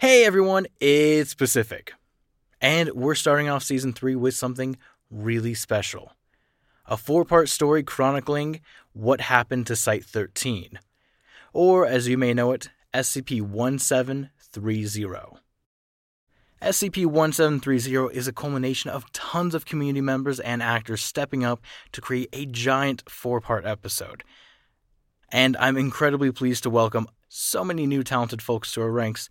Hey everyone, it's Pacific. And we're starting off season three with something really special a four part story chronicling what happened to Site 13, or as you may know it, SCP 1730. SCP 1730 is a culmination of tons of community members and actors stepping up to create a giant four part episode. And I'm incredibly pleased to welcome so many new talented folks to our ranks.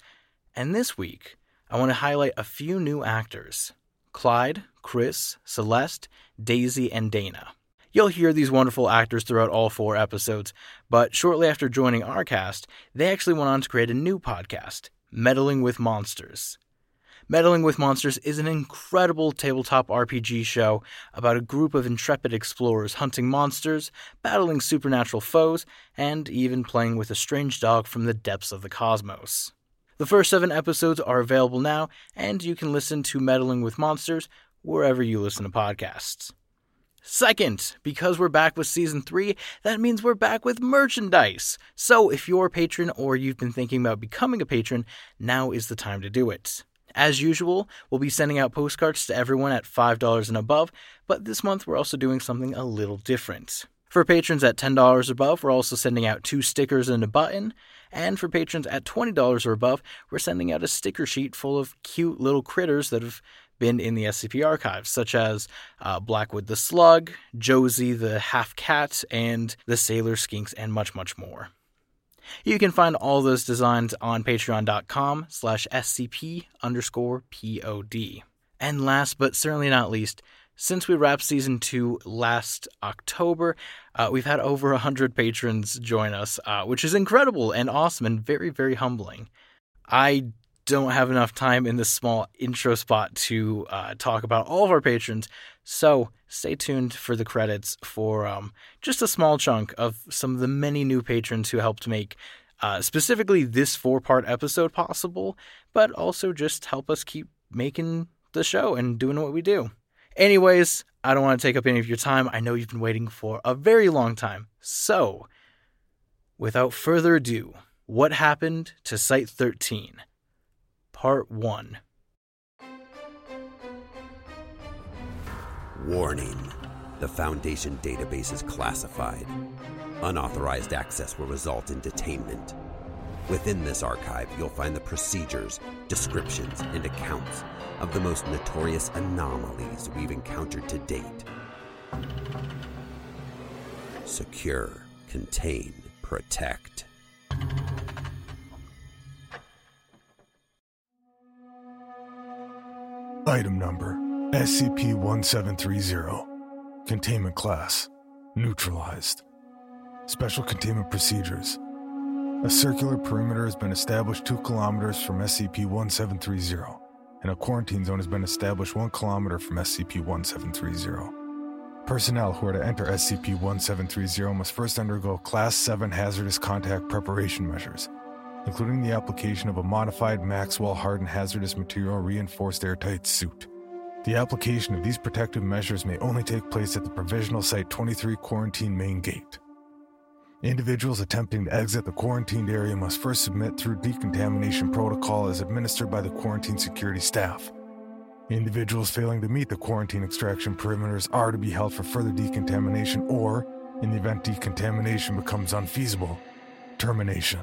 And this week, I want to highlight a few new actors Clyde, Chris, Celeste, Daisy, and Dana. You'll hear these wonderful actors throughout all four episodes, but shortly after joining our cast, they actually went on to create a new podcast, Meddling with Monsters. Meddling with Monsters is an incredible tabletop RPG show about a group of intrepid explorers hunting monsters, battling supernatural foes, and even playing with a strange dog from the depths of the cosmos. The first seven episodes are available now, and you can listen to Meddling with Monsters wherever you listen to podcasts. Second, because we're back with season three, that means we're back with merchandise. So if you're a patron or you've been thinking about becoming a patron, now is the time to do it. As usual, we'll be sending out postcards to everyone at $5 and above, but this month we're also doing something a little different. For patrons at $10 above, we're also sending out two stickers and a button. And for patrons at $20 or above, we're sending out a sticker sheet full of cute little critters that have been in the SCP archives, such as uh, Blackwood the Slug, Josie the Half Cat, and the Sailor Skinks, and much, much more. You can find all those designs on patreon.com slash scp underscore pod. And last but certainly not least, since we wrapped season two last October, uh, we've had over 100 patrons join us, uh, which is incredible and awesome and very, very humbling. I don't have enough time in this small intro spot to uh, talk about all of our patrons, so stay tuned for the credits for um, just a small chunk of some of the many new patrons who helped make uh, specifically this four part episode possible, but also just help us keep making the show and doing what we do. Anyways, I don't want to take up any of your time. I know you've been waiting for a very long time. So, without further ado, what happened to Site 13? Part 1. Warning The Foundation database is classified. Unauthorized access will result in detainment. Within this archive, you'll find the procedures, descriptions, and accounts of the most notorious anomalies we've encountered to date. Secure, contain, protect. Item number SCP 1730. Containment class Neutralized. Special containment procedures. A circular perimeter has been established 2 kilometers from SCP 1730, and a quarantine zone has been established 1 kilometer from SCP 1730. Personnel who are to enter SCP 1730 must first undergo Class 7 hazardous contact preparation measures including the application of a modified Maxwell hardened hazardous material reinforced airtight suit. The application of these protective measures may only take place at the Provisional Site 23 quarantine main gate. Individuals attempting to exit the quarantined area must first submit through decontamination protocol as administered by the quarantine security staff. Individuals failing to meet the quarantine extraction perimeters are to be held for further decontamination or, in the event decontamination becomes unfeasible, termination.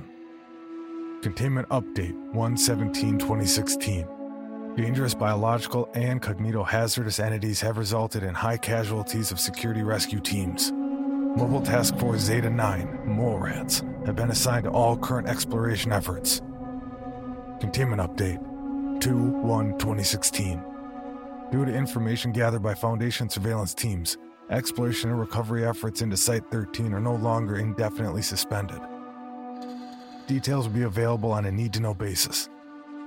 Containment Update 117 2016. Dangerous biological and cognitohazardous entities have resulted in high casualties of security rescue teams. Mobile Task Force Zeta 9, Mole Rats, have been assigned to all current exploration efforts. Containment Update 2 1 2016. Due to information gathered by Foundation surveillance teams, exploration and recovery efforts into Site 13 are no longer indefinitely suspended. Details will be available on a need to know basis.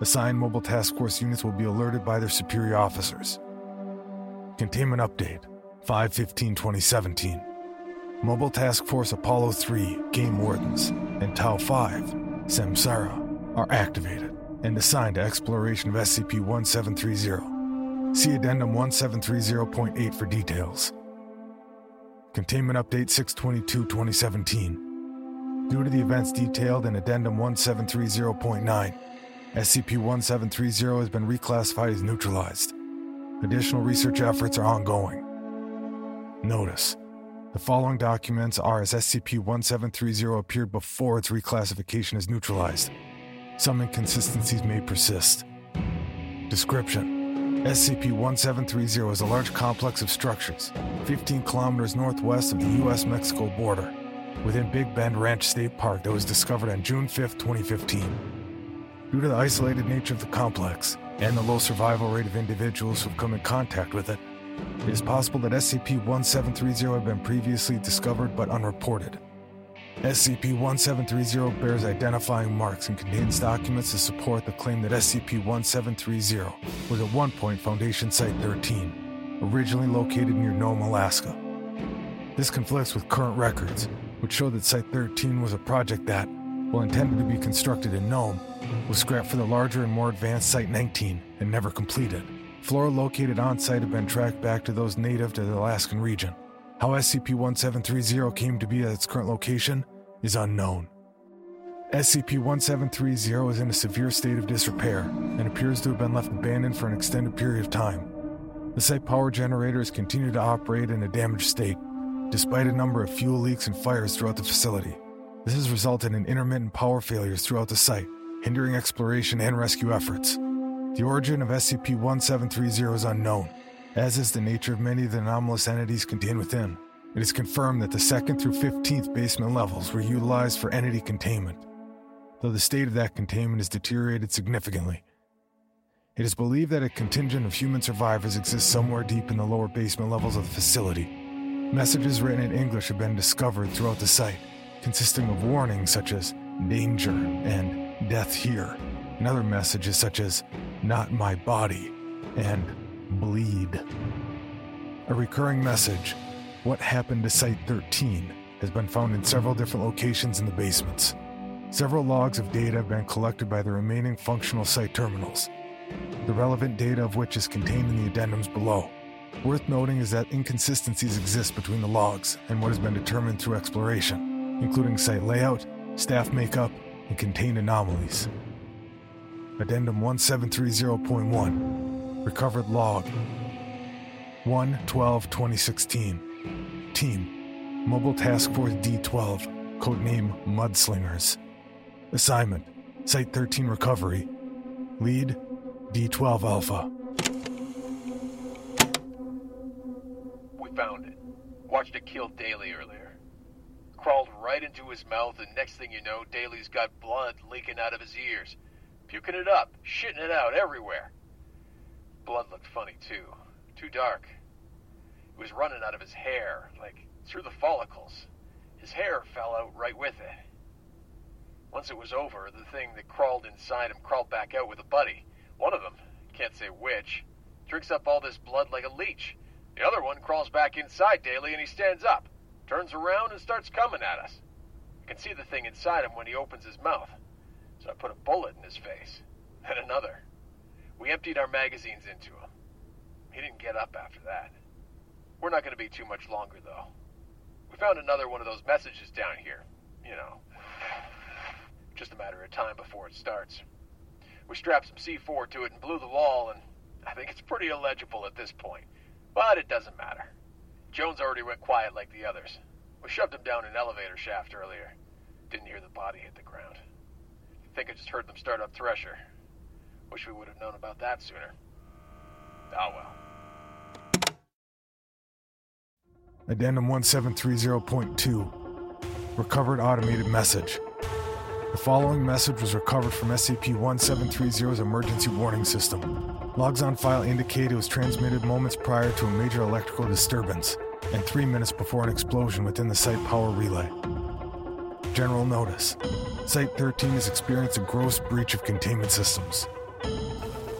Assigned mobile task force units will be alerted by their superior officers. Containment Update 515 2017. Mobile Task Force Apollo 3 Game Wardens and Tau 5 Samsara are activated and assigned to exploration of SCP 1730. See Addendum 1730.8 for details. Containment Update 622 2017. Due to the events detailed in Addendum 1730.9, SCP 1730 has been reclassified as neutralized. Additional research efforts are ongoing. Notice the following documents are as SCP 1730 appeared before its reclassification as neutralized. Some inconsistencies may persist. Description SCP 1730 is a large complex of structures, 15 kilometers northwest of the U.S. Mexico border, within Big Bend Ranch State Park that was discovered on June 5, 2015. Due to the isolated nature of the complex and the low survival rate of individuals who've come in contact with it, it is possible that SCP 1730 had been previously discovered but unreported. SCP 1730 bears identifying marks and contains documents to support the claim that SCP 1730 was at one point Foundation Site 13, originally located near Nome, Alaska. This conflicts with current records, which show that Site 13 was a project that, while intended to be constructed in Nome, was scrapped for the larger and more advanced Site 19 and never completed. Flora located on site have been tracked back to those native to the Alaskan region. How SCP 1730 came to be at its current location is unknown. SCP 1730 is in a severe state of disrepair and appears to have been left abandoned for an extended period of time. The site power generators continue to operate in a damaged state, despite a number of fuel leaks and fires throughout the facility. This has resulted in intermittent power failures throughout the site, hindering exploration and rescue efforts. The origin of SCP 1730 is unknown, as is the nature of many of the anomalous entities contained within. It is confirmed that the 2nd through 15th basement levels were utilized for entity containment, though the state of that containment has deteriorated significantly. It is believed that a contingent of human survivors exists somewhere deep in the lower basement levels of the facility. Messages written in English have been discovered throughout the site, consisting of warnings such as danger and death here, and other messages such as not my body, and bleed. A recurring message, what happened to Site 13, has been found in several different locations in the basements. Several logs of data have been collected by the remaining functional site terminals, the relevant data of which is contained in the addendums below. Worth noting is that inconsistencies exist between the logs and what has been determined through exploration, including site layout, staff makeup, and contained anomalies. Addendum 1730.1 Recovered Log. 1 12 2016 Team. Mobile Task Force D12 Codename Mudslingers. Assignment. Site 13 Recovery. Lead. D12 Alpha. We found it. Watched it kill Daly earlier. Crawled right into his mouth, and next thing you know, Daly's got blood leaking out of his ears puking it up, shitting it out everywhere. Blood looked funny, too. Too dark. It was running out of his hair, like through the follicles. His hair fell out right with it. Once it was over, the thing that crawled inside him crawled back out with a buddy. One of them, can't say which, drinks up all this blood like a leech. The other one crawls back inside Daly and he stands up, turns around and starts coming at us. I can see the thing inside him when he opens his mouth I put a bullet in his face. And another. We emptied our magazines into him. He didn't get up after that. We're not going to be too much longer, though. We found another one of those messages down here. You know. Just a matter of time before it starts. We strapped some C4 to it and blew the wall, and I think it's pretty illegible at this point. But it doesn't matter. Jones already went quiet like the others. We shoved him down an elevator shaft earlier. Didn't hear the body hit the ground think I just heard them start up Thresher. Wish we would have known about that sooner. Oh well. Addendum 1730.2 Recovered Automated Message. The following message was recovered from SCP 1730's emergency warning system. Logs on file indicate it was transmitted moments prior to a major electrical disturbance and three minutes before an explosion within the site power relay. General notice Site 13 has experienced a gross breach of containment systems.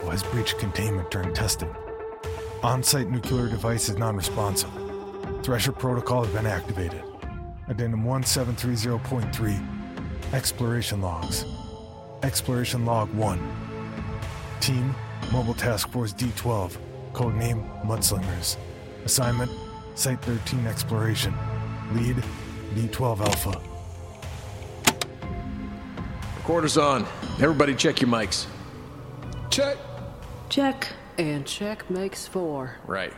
Has breached containment during testing. On site nuclear device is non responsive. Thresher protocol has been activated. Addendum 1730.3 Exploration Logs. Exploration Log 1 Team Mobile Task Force D12, codename Mudslingers. Assignment Site 13 Exploration. Lead D12 Alpha. Quarters on. Everybody check your mics. check? Check. And check makes four. Right.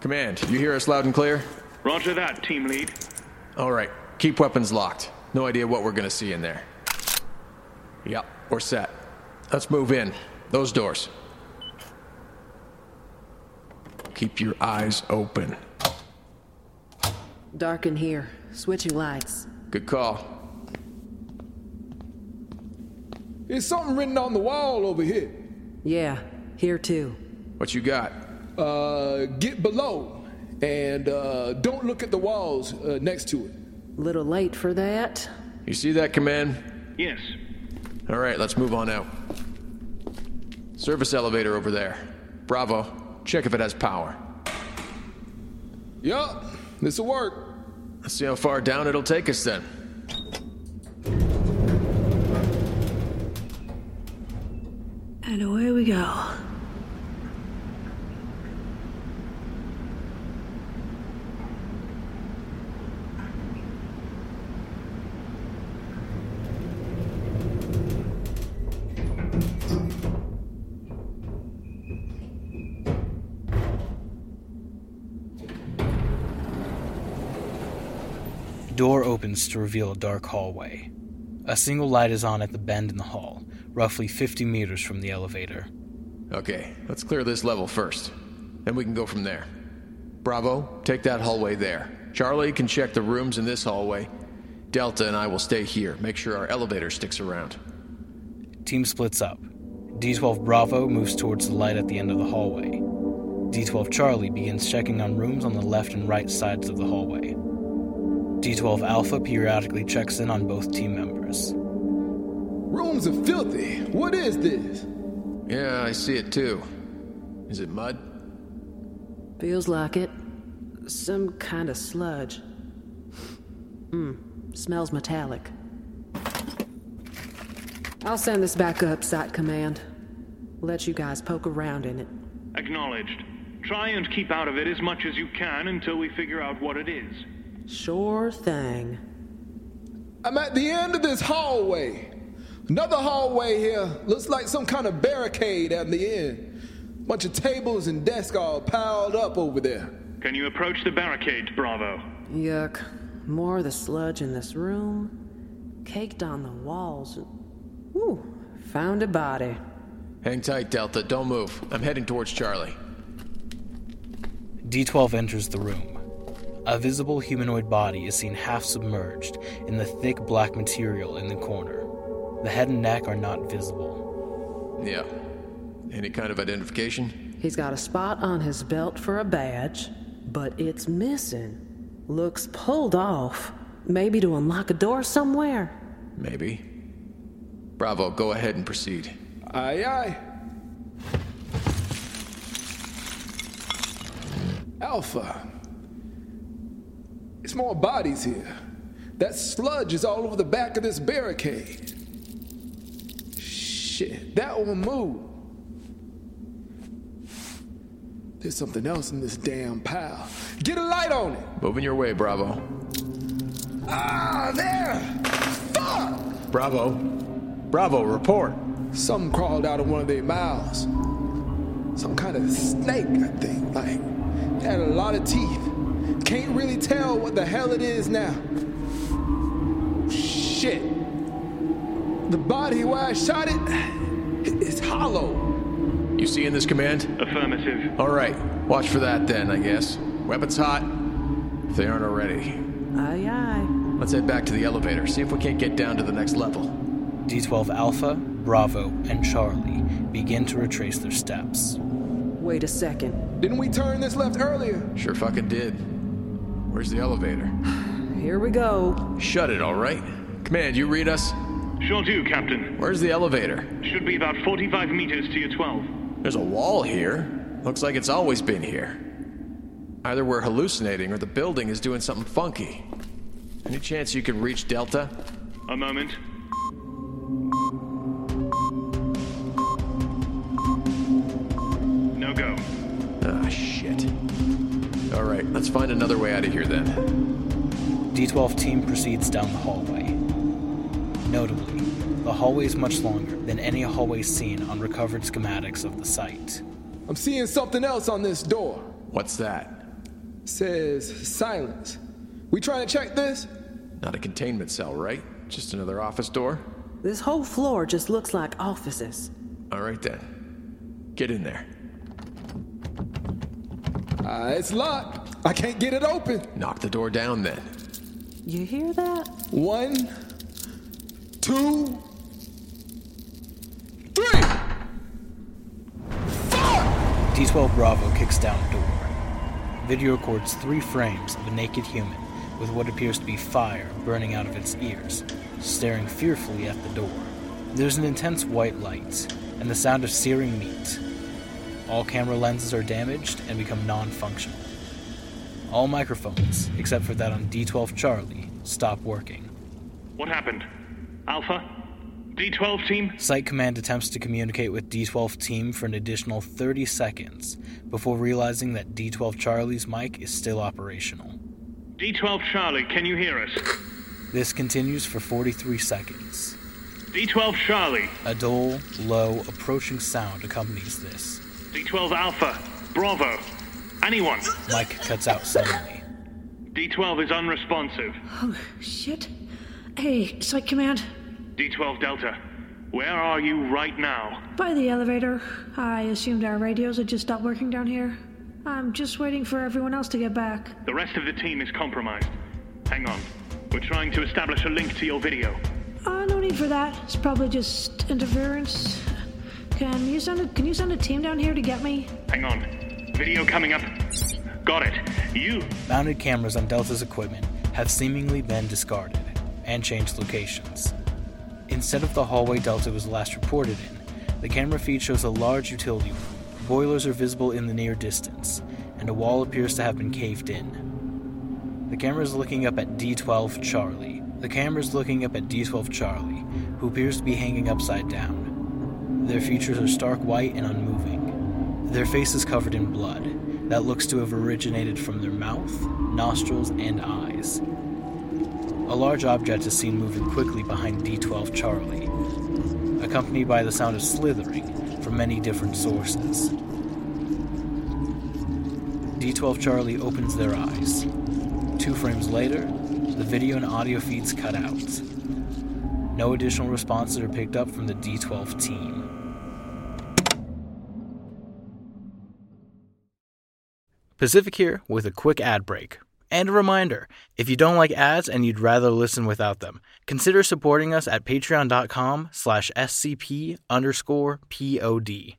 Command, you hear us loud and clear? Roger that, team lead. All right. Keep weapons locked. No idea what we're gonna see in there. Yep, we're set. Let's move in. Those doors. Keep your eyes open. Dark in here. Switching lights. Good call. There's something written on the wall over here. Yeah, here too. What you got? Uh, get below. And uh, don't look at the walls uh, next to it. Little late for that. You see that, Command? Yes. All right, let's move on out. Service elevator over there. Bravo. Check if it has power. Yup, this'll work. Let's see how far down it'll take us then. And away we go. Door opens to reveal a dark hallway. A single light is on at the bend in the hall, roughly 50 meters from the elevator. Okay, let's clear this level first. Then we can go from there. Bravo, take that hallway there. Charlie can check the rooms in this hallway. Delta and I will stay here. Make sure our elevator sticks around. Team splits up. D12 Bravo moves towards the light at the end of the hallway. D12 Charlie begins checking on rooms on the left and right sides of the hallway. D12 Alpha periodically checks in on both team members. Rooms are filthy. What is this? Yeah, I see it too. Is it mud? Feels like it. Some kind of sludge. Hmm, smells metallic. I'll send this back up, Site Command. Let you guys poke around in it. Acknowledged. Try and keep out of it as much as you can until we figure out what it is. Sure thing. I'm at the end of this hallway. Another hallway here. Looks like some kind of barricade at the end. Bunch of tables and desks all piled up over there. Can you approach the barricade, Bravo? Yuck. More of the sludge in this room. Caked on the walls. Ooh, found a body. Hang tight, Delta. Don't move. I'm heading towards Charlie. D12 enters the room. A visible humanoid body is seen half submerged in the thick black material in the corner. The head and neck are not visible. Yeah. Any kind of identification? He's got a spot on his belt for a badge, but it's missing. Looks pulled off. Maybe to unlock a door somewhere. Maybe. Bravo, go ahead and proceed. Aye, aye. Alpha. It's more bodies here. That sludge is all over the back of this barricade. Shit, that one move. There's something else in this damn pile. Get a light on it. Moving your way, Bravo. Ah, there. Fuck! Bravo. Bravo, report. Something crawled out of one of their mouths. Some kind of snake, I think. Like, had a lot of teeth. Can't really tell what the hell it is now. Shit. The body where I shot it, it's hollow. You see in this command? Affirmative. All right. Watch for that then, I guess. Weapons hot. If they aren't already. Aye, aye. Let's head back to the elevator, see if we can't get down to the next level. D12 Alpha, Bravo, and Charlie begin to retrace their steps. Wait a second. Didn't we turn this left earlier? Sure fucking did. Where's the elevator? Here we go. Shut it, all right? Command, you read us? Sure do, Captain. Where's the elevator? Should be about 45 meters to your 12. There's a wall here. Looks like it's always been here. Either we're hallucinating or the building is doing something funky. Any chance you can reach Delta? A moment. No go. Ah, shit. All right, let's find another way out of here then. D12 team proceeds down the hallway. Notably, The hallway is much longer than any hallway seen on recovered schematics of the site. I'm seeing something else on this door. What's that? Says silence. We trying to check this? Not a containment cell, right? Just another office door? This whole floor just looks like offices. All right then. Get in there. Uh, it's locked. I can't get it open. Knock the door down then. You hear that? One, two, Hmm. three. D12 Bravo kicks down a door. Video records three frames of a naked human with what appears to be fire burning out of its ears, staring fearfully at the door. There's an intense white light and the sound of searing meat. All camera lenses are damaged and become non functional. All microphones, except for that on D12 Charlie, stop working. What happened? Alpha? D12 team? Site Command attempts to communicate with D12 Team for an additional 30 seconds before realizing that D12 Charlie's mic is still operational. D12 Charlie, can you hear us? This continues for 43 seconds. D12 Charlie, A dull, low, approaching sound accompanies this. D12 Alpha, Bravo. Anyone? Mic cuts out suddenly. D12 is unresponsive. Oh, shit. Hey, Site Command. D12 Delta, where are you right now? By the elevator. I assumed our radios had just stopped working down here. I'm just waiting for everyone else to get back. The rest of the team is compromised. Hang on. We're trying to establish a link to your video. Uh, no need for that. It's probably just interference. Can you send a Can you send a team down here to get me? Hang on. Video coming up. Got it. You. Mounted cameras on Delta's equipment have seemingly been discarded and changed locations. Instead of the hallway Delta was last reported in, the camera feed shows a large utility room. Boilers are visible in the near distance, and a wall appears to have been caved in. The camera is looking up at D12 Charlie. The camera is looking up at D12 Charlie, who appears to be hanging upside down. Their features are stark white and unmoving. Their face is covered in blood that looks to have originated from their mouth, nostrils, and eyes. A large object is seen moving quickly behind D12 Charlie, accompanied by the sound of slithering from many different sources. D12 Charlie opens their eyes. Two frames later, the video and audio feeds cut out. No additional responses are picked up from the D12 team. Pacific here with a quick ad break. And a reminder if you don't like ads and you'd rather listen without them, consider supporting us at patreon.com slash scp underscore pod,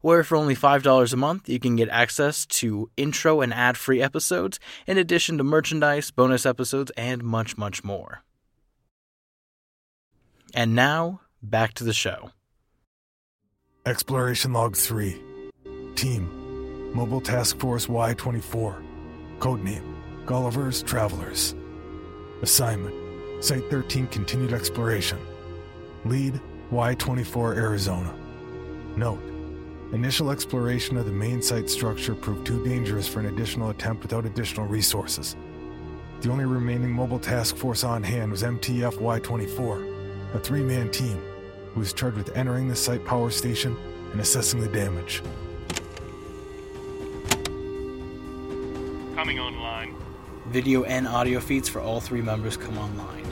where for only $5 a month you can get access to intro and ad-free episodes, in addition to merchandise, bonus episodes, and much, much more. And now, back to the show. Exploration Log 3. Team Mobile Task Force Y 24. Codename Gulliver's Travelers. Assignment Site 13 Continued Exploration. Lead Y 24 Arizona. Note Initial exploration of the main site structure proved too dangerous for an additional attempt without additional resources. The only remaining mobile task force on hand was MTF Y 24, a three man team who was charged with entering the site power station and assessing the damage. Coming online. Video and audio feeds for all three members come online.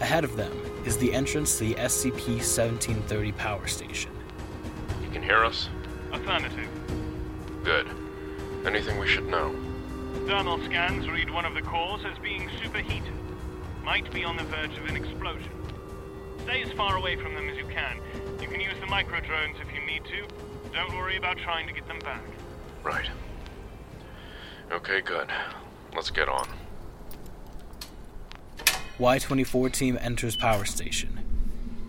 Ahead of them is the entrance to the SCP 1730 power station. You can hear us? Affirmative. Good. Anything we should know? Thermal scans read one of the cores as being superheated. Might be on the verge of an explosion. Stay as far away from them as you can. You can use the micro drones if you need to. Don't worry about trying to get them back. Right. Okay, good. Let's get on. Y 24 team enters power station.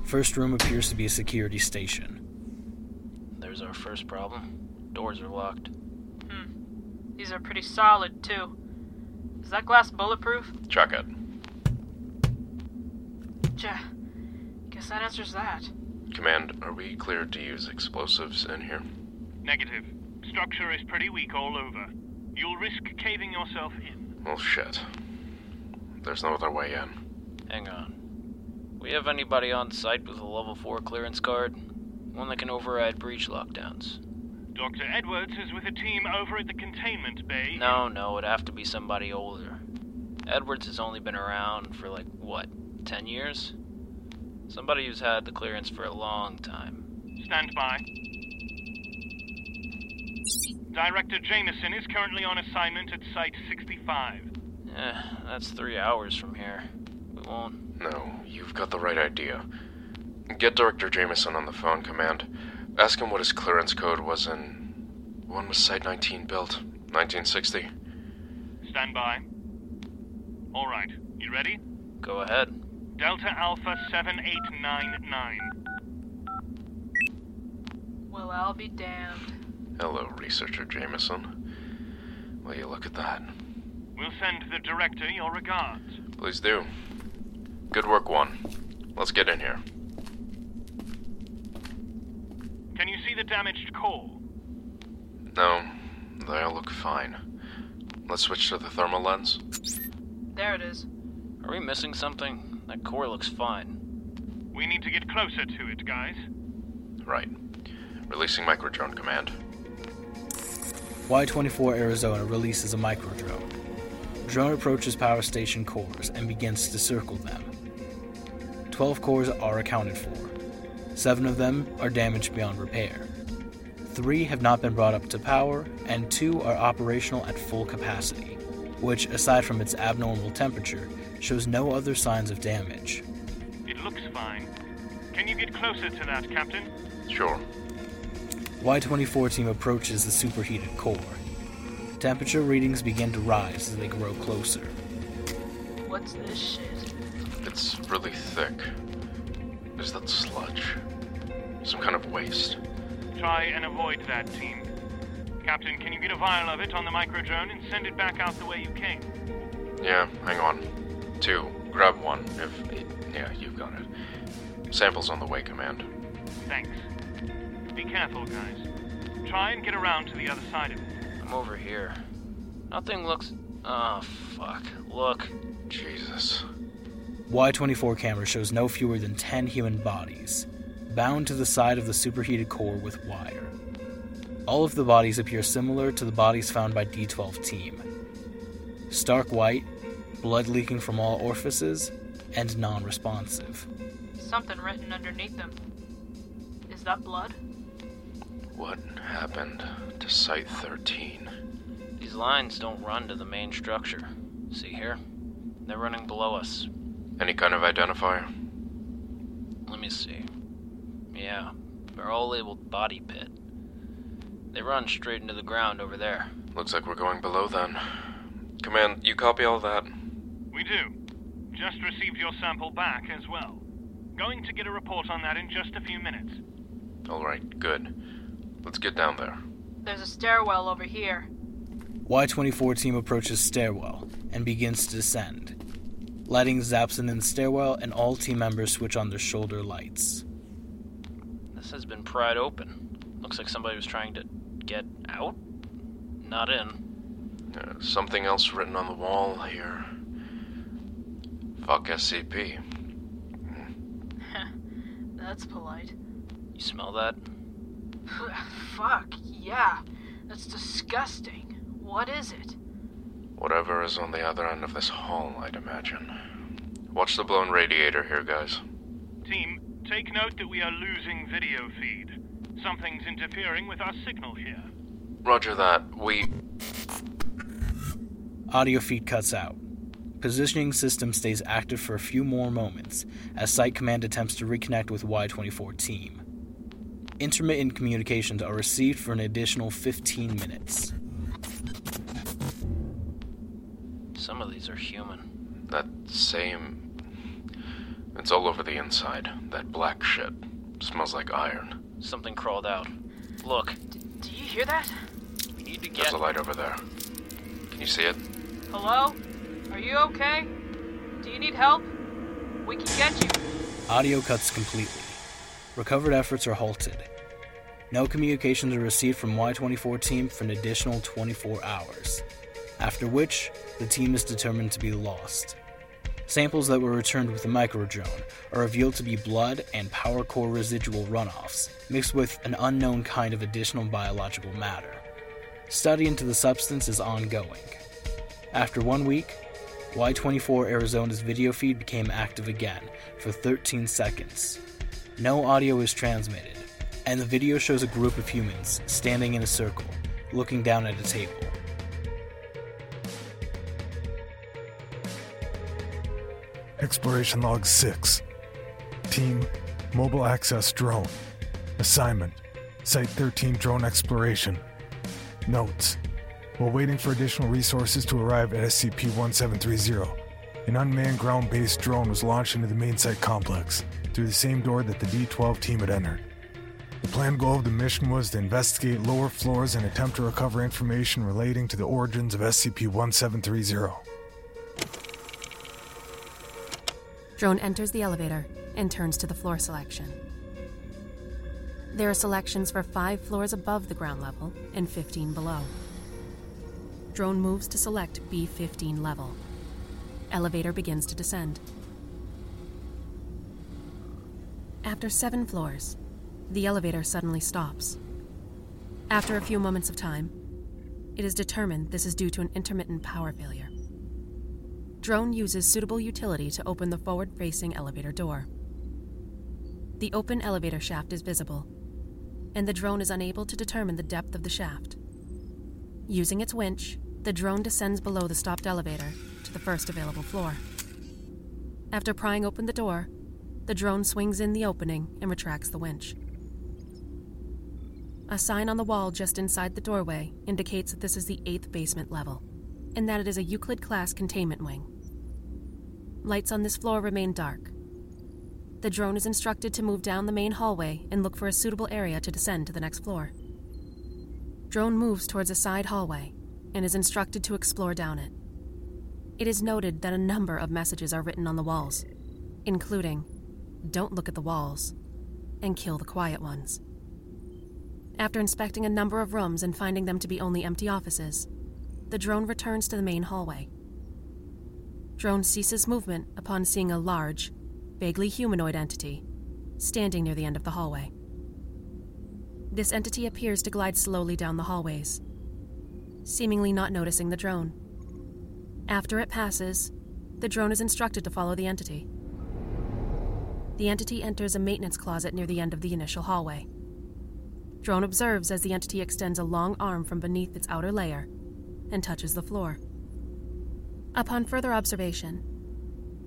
First room appears to be a security station. There's our first problem. Doors are locked. Hmm. These are pretty solid, too. Is that glass bulletproof? Check it. Gee, guess that answers that. Command, are we cleared to use explosives in here? Negative. Structure is pretty weak all over. You'll risk caving yourself in. Well, shit. There's no other way in. Hang on. We have anybody on site with a level 4 clearance card? One that can override breach lockdowns. Dr. Edwards is with a team over at the containment bay. No, no, it'd have to be somebody older. Edwards has only been around for like, what, 10 years? Somebody who's had the clearance for a long time. Stand by. Director Jameson is currently on assignment at Site 65. Eh, that's three hours from here. We won't. No, you've got the right idea. Get Director Jameson on the phone, Command. Ask him what his clearance code was in. When was Site 19 built? 1960? Stand by. All right, you ready? Go ahead. Delta Alpha 7899. Well, I'll be damned. Hello, Researcher Jameson. Will you look at that? We'll send the director your regards. Please do. Good work, one. Let's get in here. Can you see the damaged core? No, they all look fine. Let's switch to the thermal lens. There it is. Are we missing something? That core looks fine. We need to get closer to it, guys. Right. Releasing microdrone command. Y24 Arizona releases a microdrone. Drone Drone approaches power station cores and begins to circle them. Twelve cores are accounted for. Seven of them are damaged beyond repair. Three have not been brought up to power, and two are operational at full capacity, which, aside from its abnormal temperature, shows no other signs of damage. It looks fine. Can you get closer to that, Captain? Sure. Y24 team approaches the superheated core. Temperature readings begin to rise as they grow closer. What's this shit? It's really thick. Is that sludge? Some kind of waste? Try and avoid that, team. Captain, can you get a vial of it on the microdrone and send it back out the way you came? Yeah, hang on. Two. Grab one, if. it, Yeah, you've got it. Samples on the way, Command. Thanks. Be careful, guys. Try and get around to the other side of it. I'm over here. Nothing looks. Oh, fuck. Look. Jesus. Y24 camera shows no fewer than 10 human bodies, bound to the side of the superheated core with wire. All of the bodies appear similar to the bodies found by D12 team. Stark white, blood leaking from all orifices, and non responsive. Something written underneath them. Is that blood? What happened to Site 13? These lines don't run to the main structure. See here? They're running below us. Any kind of identifier? Let me see. Yeah, they're all labeled body pit. They run straight into the ground over there. Looks like we're going below then. Command, you copy all that? We do. Just received your sample back as well. Going to get a report on that in just a few minutes. Alright, good. Let's get down there. There's a stairwell over here. Y24 team approaches stairwell and begins to descend. Lighting zaps in the stairwell, and all team members switch on their shoulder lights. This has been pried open. Looks like somebody was trying to get out? Not in. Uh, something else written on the wall here. Fuck SCP. That's polite. You smell that? Fuck, yeah. That's disgusting. What is it? Whatever is on the other end of this hall, I'd imagine. Watch the blown radiator here, guys. Team, take note that we are losing video feed. Something's interfering with our signal here. Roger that. We. Audio feed cuts out. Positioning system stays active for a few more moments as Site Command attempts to reconnect with Y24 team. Intermittent communications are received for an additional 15 minutes. Some of these are human. That same. It's all over the inside. That black shit. Smells like iron. Something crawled out. Look. Do you hear that? We need to get. There's a light over there. Can you see it? Hello? Are you okay? Do you need help? We can get you. Audio cuts completely. Recovered efforts are halted. No communications are received from Y24 team for an additional 24 hours, after which the team is determined to be lost. Samples that were returned with the microdrone are revealed to be blood and power core residual runoffs, mixed with an unknown kind of additional biological matter. Study into the substance is ongoing. After one week, Y24 Arizona's video feed became active again for 13 seconds. No audio is transmitted, and the video shows a group of humans standing in a circle, looking down at a table. Exploration Log 6. Team, Mobile Access Drone. Assignment, Site 13 Drone Exploration. Notes. While waiting for additional resources to arrive at SCP 1730, an unmanned ground based drone was launched into the main site complex through the same door that the D 12 team had entered. The planned goal of the mission was to investigate lower floors and attempt to recover information relating to the origins of SCP 1730. Drone enters the elevator and turns to the floor selection. There are selections for five floors above the ground level and 15 below. Drone moves to select B15 level. Elevator begins to descend. After seven floors, the elevator suddenly stops. After a few moments of time, it is determined this is due to an intermittent power failure. Drone uses suitable utility to open the forward facing elevator door. The open elevator shaft is visible, and the drone is unable to determine the depth of the shaft. Using its winch, the drone descends below the stopped elevator to the first available floor. After prying open the door, the drone swings in the opening and retracts the winch. A sign on the wall just inside the doorway indicates that this is the eighth basement level, and that it is a Euclid class containment wing. Lights on this floor remain dark. The drone is instructed to move down the main hallway and look for a suitable area to descend to the next floor. Drone moves towards a side hallway and is instructed to explore down it. It is noted that a number of messages are written on the walls, including Don't look at the walls and kill the quiet ones. After inspecting a number of rooms and finding them to be only empty offices, the drone returns to the main hallway. Drone ceases movement upon seeing a large, vaguely humanoid entity standing near the end of the hallway. This entity appears to glide slowly down the hallways, seemingly not noticing the drone. After it passes, the drone is instructed to follow the entity. The entity enters a maintenance closet near the end of the initial hallway. Drone observes as the entity extends a long arm from beneath its outer layer and touches the floor. Upon further observation,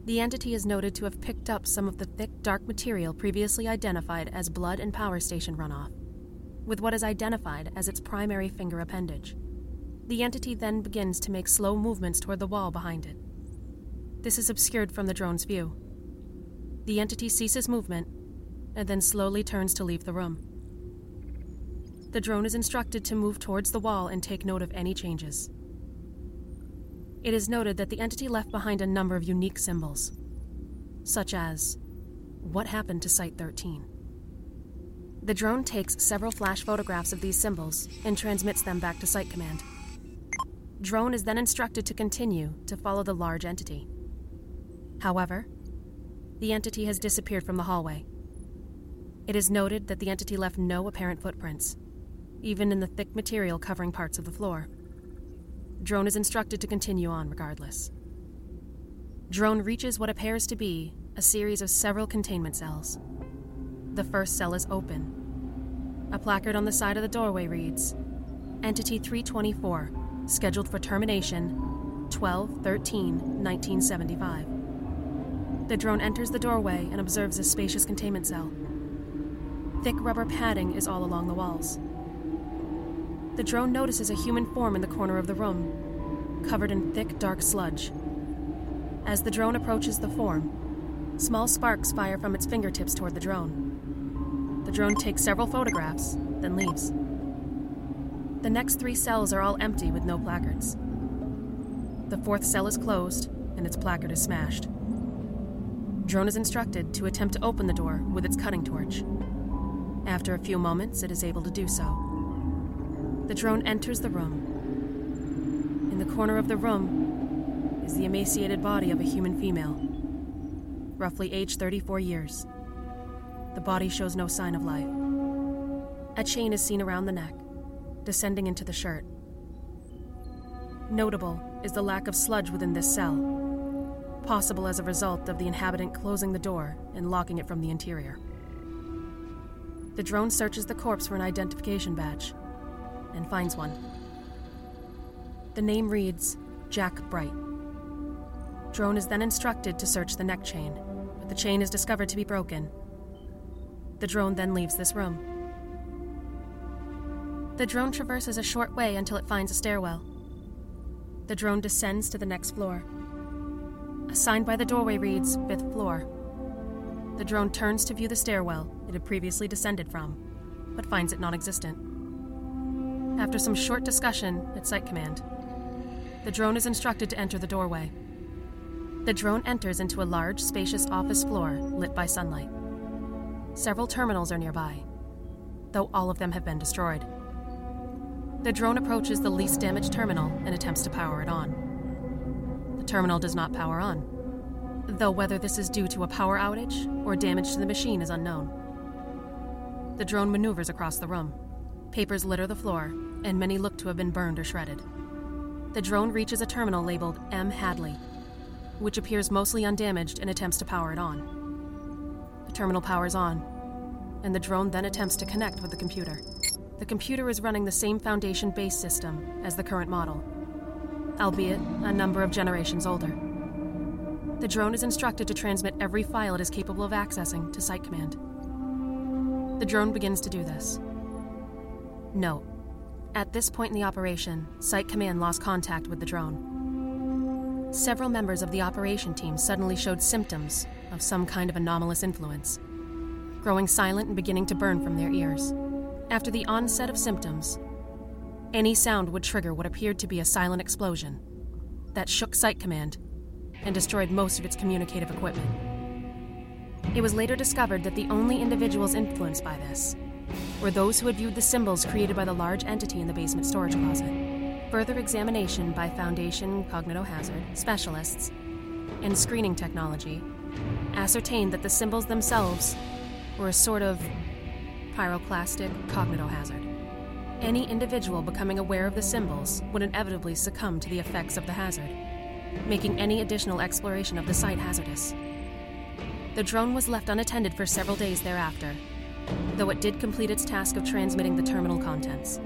the entity is noted to have picked up some of the thick, dark material previously identified as blood and power station runoff, with what is identified as its primary finger appendage. The entity then begins to make slow movements toward the wall behind it. This is obscured from the drone's view. The entity ceases movement and then slowly turns to leave the room. The drone is instructed to move towards the wall and take note of any changes. It is noted that the entity left behind a number of unique symbols, such as What happened to Site 13? The drone takes several flash photographs of these symbols and transmits them back to Site Command. Drone is then instructed to continue to follow the large entity. However, the entity has disappeared from the hallway. It is noted that the entity left no apparent footprints, even in the thick material covering parts of the floor. Drone is instructed to continue on regardless. Drone reaches what appears to be a series of several containment cells. The first cell is open. A placard on the side of the doorway reads Entity 324, scheduled for termination 12 13 1975. The drone enters the doorway and observes a spacious containment cell. Thick rubber padding is all along the walls. The drone notices a human form in the corner of the room, covered in thick, dark sludge. As the drone approaches the form, small sparks fire from its fingertips toward the drone. The drone takes several photographs, then leaves. The next three cells are all empty with no placards. The fourth cell is closed, and its placard is smashed. Drone is instructed to attempt to open the door with its cutting torch. After a few moments, it is able to do so. The drone enters the room. In the corner of the room is the emaciated body of a human female. roughly aged 34 years. The body shows no sign of life. A chain is seen around the neck, descending into the shirt. Notable is the lack of sludge within this cell, possible as a result of the inhabitant closing the door and locking it from the interior. The drone searches the corpse for an identification badge and finds one. The name reads Jack Bright. Drone is then instructed to search the neck chain, but the chain is discovered to be broken. The drone then leaves this room. The drone traverses a short way until it finds a stairwell. The drone descends to the next floor. A sign by the doorway reads Fifth floor. The drone turns to view the stairwell it had previously descended from, but finds it non existent. After some short discussion at Site Command, the drone is instructed to enter the doorway. The drone enters into a large, spacious office floor lit by sunlight. Several terminals are nearby, though all of them have been destroyed. The drone approaches the least damaged terminal and attempts to power it on. The terminal does not power on, though whether this is due to a power outage or damage to the machine is unknown. The drone maneuvers across the room. Papers litter the floor, and many look to have been burned or shredded. The drone reaches a terminal labeled M. Hadley, which appears mostly undamaged and attempts to power it on. The terminal powers on, and the drone then attempts to connect with the computer. The computer is running the same Foundation base system as the current model, albeit a number of generations older. The drone is instructed to transmit every file it is capable of accessing to Site Command. The drone begins to do this. Note At this point in the operation, Site Command lost contact with the drone. Several members of the operation team suddenly showed symptoms of some kind of anomalous influence, growing silent and beginning to burn from their ears. After the onset of symptoms, any sound would trigger what appeared to be a silent explosion that shook Site Command and destroyed most of its communicative equipment. It was later discovered that the only individuals influenced by this were those who had viewed the symbols created by the large entity in the basement storage closet. Further examination by Foundation Cognitohazard specialists and screening technology ascertained that the symbols themselves were a sort of pyroclastic cognitohazard. Any individual becoming aware of the symbols would inevitably succumb to the effects of the hazard, making any additional exploration of the site hazardous. The drone was left unattended for several days thereafter, though it did complete its task of transmitting the terminal contents.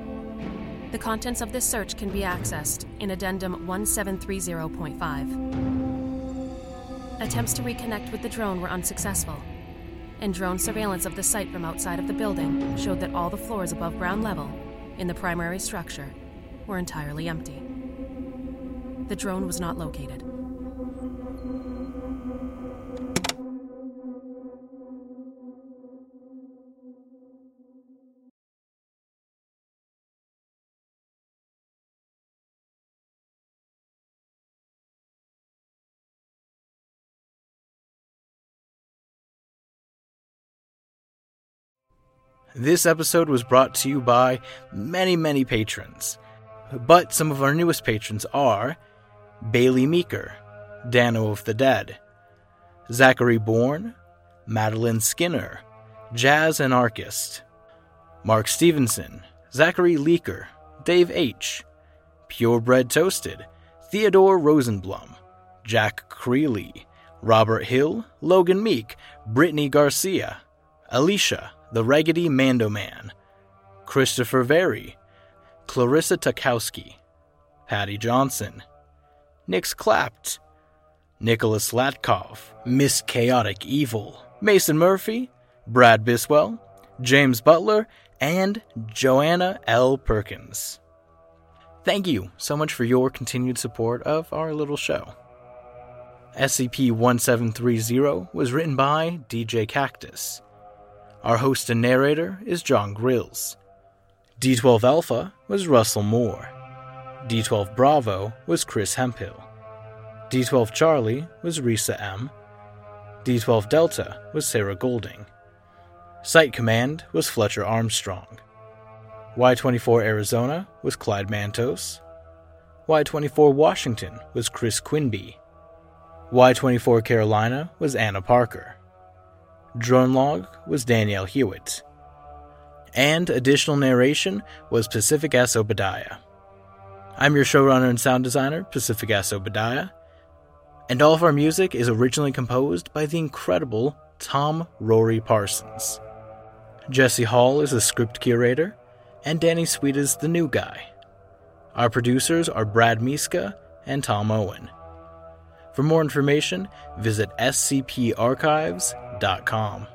The contents of this search can be accessed in Addendum 1730.5. Attempts to reconnect with the drone were unsuccessful, and drone surveillance of the site from outside of the building showed that all the floors above ground level in the primary structure were entirely empty. The drone was not located. This episode was brought to you by many, many patrons. But some of our newest patrons are Bailey Meeker, Dano of the Dead, Zachary Bourne, Madeline Skinner, Jazz Anarchist, Mark Stevenson, Zachary Leaker, Dave H., Purebred Toasted, Theodore Rosenblum, Jack Creeley, Robert Hill, Logan Meek, Brittany Garcia, Alicia, the Raggedy Mando Man, Christopher Very, Clarissa Tukowski, Patty Johnson, Nix Clapped, Nicholas Latkov, Miss Chaotic Evil, Mason Murphy, Brad Biswell, James Butler, and Joanna L. Perkins. Thank you so much for your continued support of our little show. SCP 1730 was written by djkaktus. Our host and narrator is Jon Grilz. D12 Alpha was Russel More. D12 Bravo was Chris Hemphill. D12 Charlie was Rissa M. D12 Delta was Sarah Golding. Site Command was Fletcher Armstrong. Y24 Arizona was Clyde Mantos. Y24 Washington was Chris Quinby. Y24 Carolina was Ana Parker. Drone Log was Danielle Hewitt. And additional narration was Pacific S. Obadiah. I'm your showrunner and sound designer, Pacific S. Obadiah, and all of our music is originally composed by the incredible Tom Rory Parsons. Jesse Hall is the script curator, and Danny Sweet is the new guy. Our producers are Brad Miska and Tom Owen. For more information, visit scparchives.com.